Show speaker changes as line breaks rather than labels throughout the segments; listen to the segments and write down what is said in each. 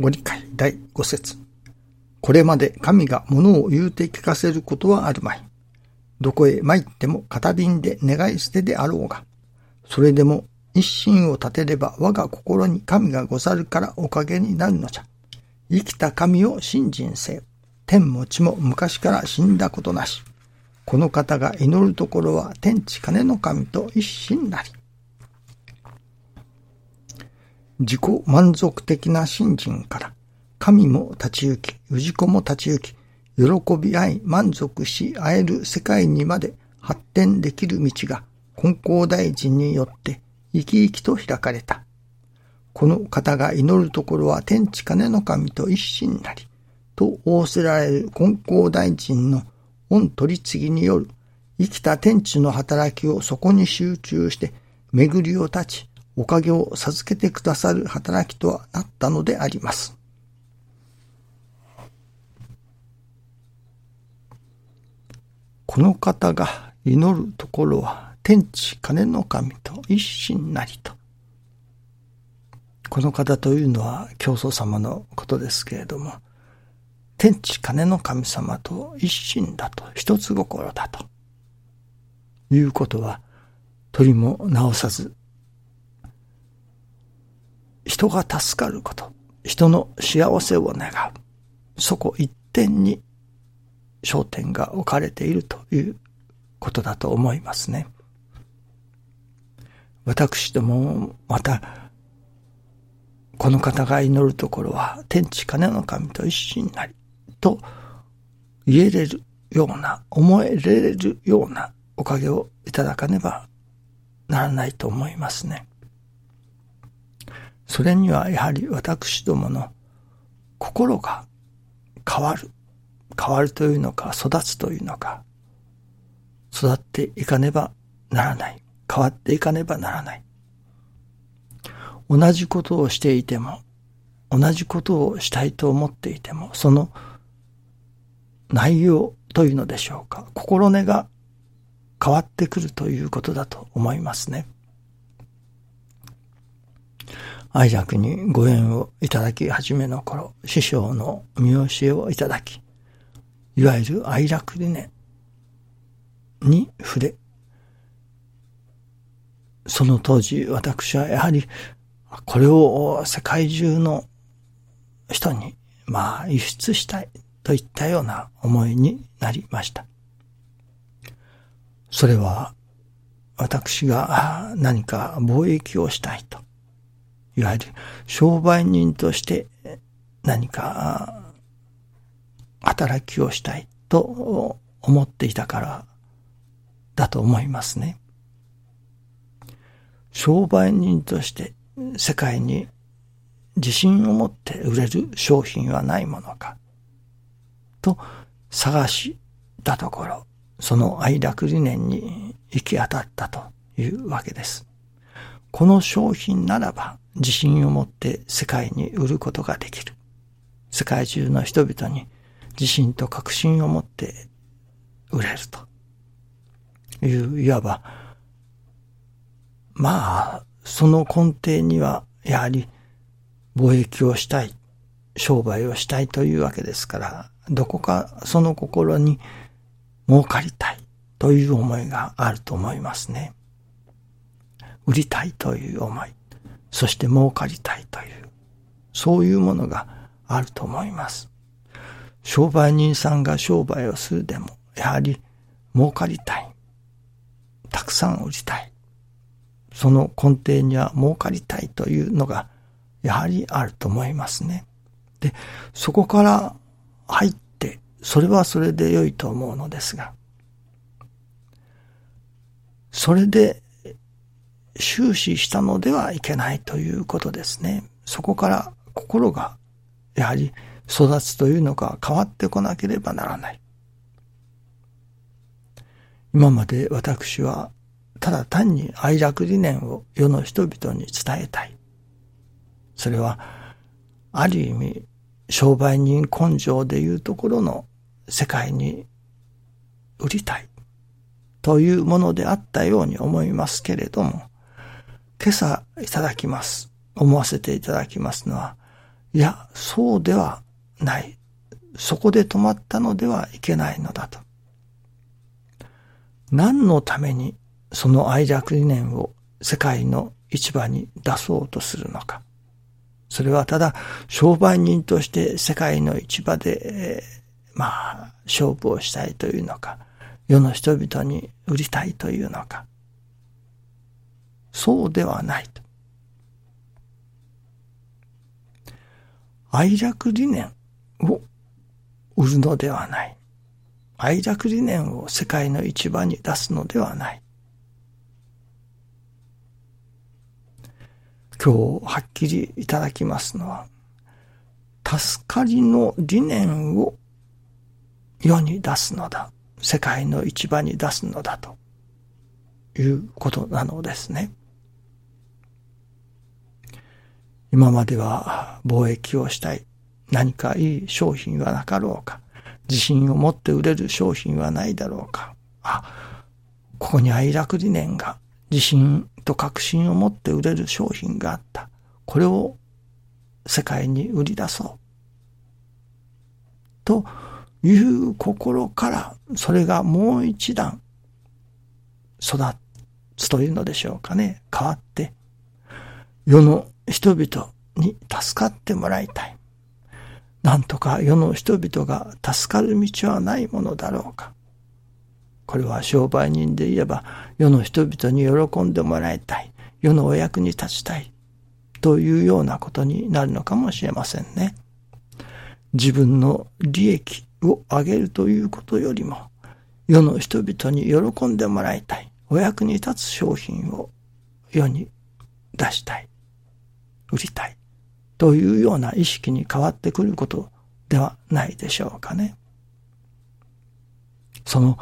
ご理解第5節これまで神が物を言うて聞かせることはあるまい。どこへ参っても片瓶で願い捨てであろうが、それでも一心を立てれば我が心に神がござるからおかげになるのじゃ。生きた神を信心せよ。天も地も昔から死んだことなし。この方が祈るところは天地金の神と一心なり。自己満足的な信心から、神も立ち行き、氏子も立ち行き、喜び合い満足し会える世界にまで発展できる道が根高大臣によって生き生きと開かれた。この方が祈るところは天地金の神と一心なり、と仰せられる根高大臣の御取り次ぎによる生きた天地の働きをそこに集中して巡りを立ち、おかげを授けてくださる働きとはなったのであります。この方が祈るところは天地金の神と一心なりと。この方というのは教祖様のことですけれども、天地金の神様と一心だと、一つ心だと。いうことは、取りも直さず、人が助かること、人の幸せを願う、そこ一点に焦点が置かれているということだと思いますね。私どももまた、この方が祈るところは天地金の神と一心なりと言えれるような、思えれるようなおかげをいただかねばならないと思いますね。それにはやはり私どもの心が変わる。変わるというのか、育つというのか、育っていかねばならない。変わっていかねばならない。同じことをしていても、同じことをしたいと思っていても、その内容というのでしょうか。心根が変わってくるということだと思いますね。愛楽にご縁をいただき始めの頃、師匠の見教えをいただき、いわゆる愛楽理念に触れ、その当時私はやはりこれを世界中の人にまあ輸出したいといったような思いになりました。それは私が何か貿易をしたいと。いわゆる商売人として何か働きをしたいと思っていたからだと思いますね。商売人として世界に自信を持って売れる商品はないものか。と探したところ、その愛楽理念に行き当たったというわけです。この商品ならば自信を持って世界に売ることができる。世界中の人々に自信と確信を持って売れるという、いわば、まあ、その根底にはやはり貿易をしたい、商売をしたいというわけですから、どこかその心に儲かりたいという思いがあると思いますね。売りたいという思い、そして儲かりたいという、そういうものがあると思います。商売人さんが商売をするでも、やはり儲かりたい。たくさん売りたい。その根底には儲かりたいというのが、やはりあると思いますね。で、そこから入って、それはそれで良いと思うのですが、それで終始したのではいけないということですね。そこから心がやはり育つというのが変わってこなければならない。今まで私はただ単に愛楽理念を世の人々に伝えたい。それはある意味商売人根性でいうところの世界に売りたいというものであったように思いますけれども、今朝いただきます。思わせていただきますのは、いや、そうではない。そこで止まったのではいけないのだと。何のためにその愛着理念を世界の市場に出そうとするのか。それはただ商売人として世界の市場で、まあ、勝負をしたいというのか、世の人々に売りたいというのか。そうではないと。愛着理念を売るのではない。愛着理念を世界の市場に出すのではない。今日はっきりいただきますのは、助かりの理念を世に出すのだ。世界の市場に出すのだということなのですね。今までは貿易をしたい。何かいい商品はなかろうか。自信を持って売れる商品はないだろうか。あ、ここに愛楽理念が自信と確信を持って売れる商品があった。これを世界に売り出そう。という心から、それがもう一段育つというのでしょうかね。変わって、世の人々に助かってもらいたい。なんとか世の人々が助かる道はないものだろうか。これは商売人で言えば世の人々に喜んでもらいたい。世のお役に立ちたい。というようなことになるのかもしれませんね。自分の利益を上げるということよりも、世の人々に喜んでもらいたい。お役に立つ商品を世に出したい。売りたい。というような意識に変わってくることではないでしょうかね。その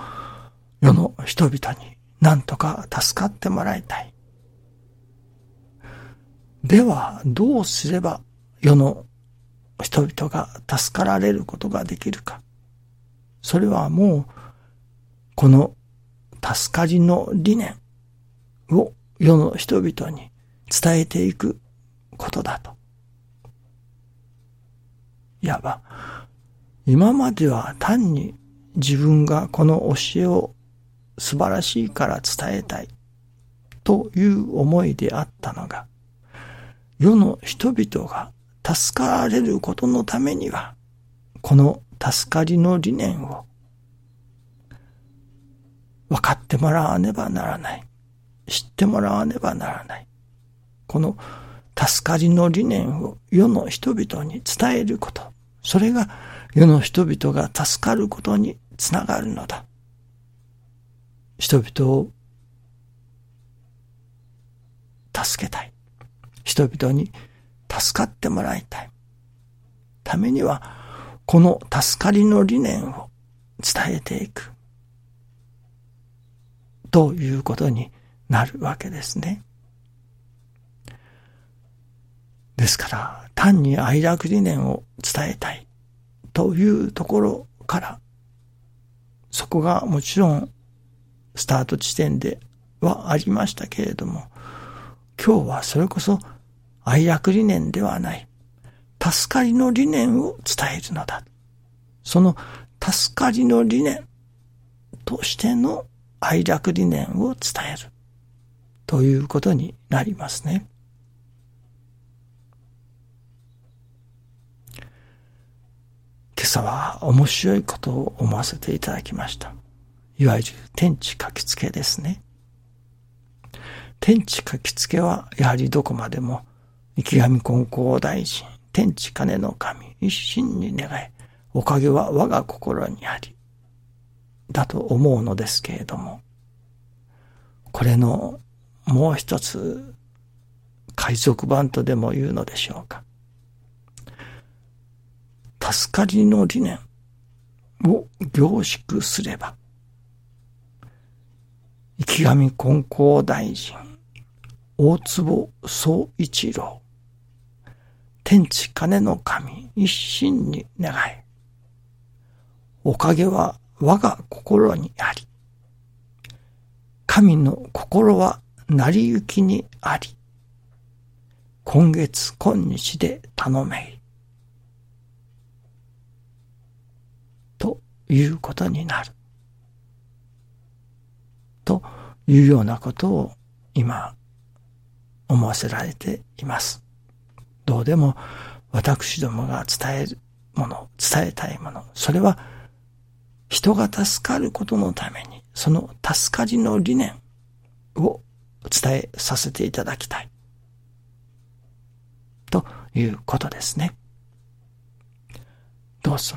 世の人々に何とか助かってもらいたい。では、どうすれば世の人々が助かられることができるか。それはもう、この助かりの理念を世の人々に伝えていくことだと。いわば、今までは単に自分がこの教えを素晴らしいから伝えたいという思いであったのが、世の人々が助かられることのためには、この助かりの理念を分かってもらわねばならない。知ってもらわねばならない。この助かりの理念を世の人々に伝えること。それが世の人々が助かることにつながるのだ。人々を助けたい。人々に助かってもらいたい。ためには、この助かりの理念を伝えていく。ということになるわけですね。ですから、単に愛楽理念を伝えたいというところから、そこがもちろんスタート地点ではありましたけれども、今日はそれこそ愛楽理念ではない、助かりの理念を伝えるのだ。その助かりの理念としての愛楽理念を伝えるということになりますね。朝は面白いことを思わせていただきました。いわゆる天地書きつけですね。天地書きつけはやはりどこまでも池上金光大臣、天地金の神、一心に願い、おかげは我が心にあり、だと思うのですけれども、これのもう一つ海賊版とでも言うのでしょうか。助かりの理念を凝縮すれば、池上金光大臣、大坪総一郎、天地金の神一心に願い、おかげは我が心にあり、神の心は成り行きにあり、今月今日で頼めい。いうことになる。というようなことを今思わせられています。どうでも私どもが伝えるもの、伝えたいもの、それは人が助かることのために、その助かりの理念を伝えさせていただきたい。ということですね。どうぞ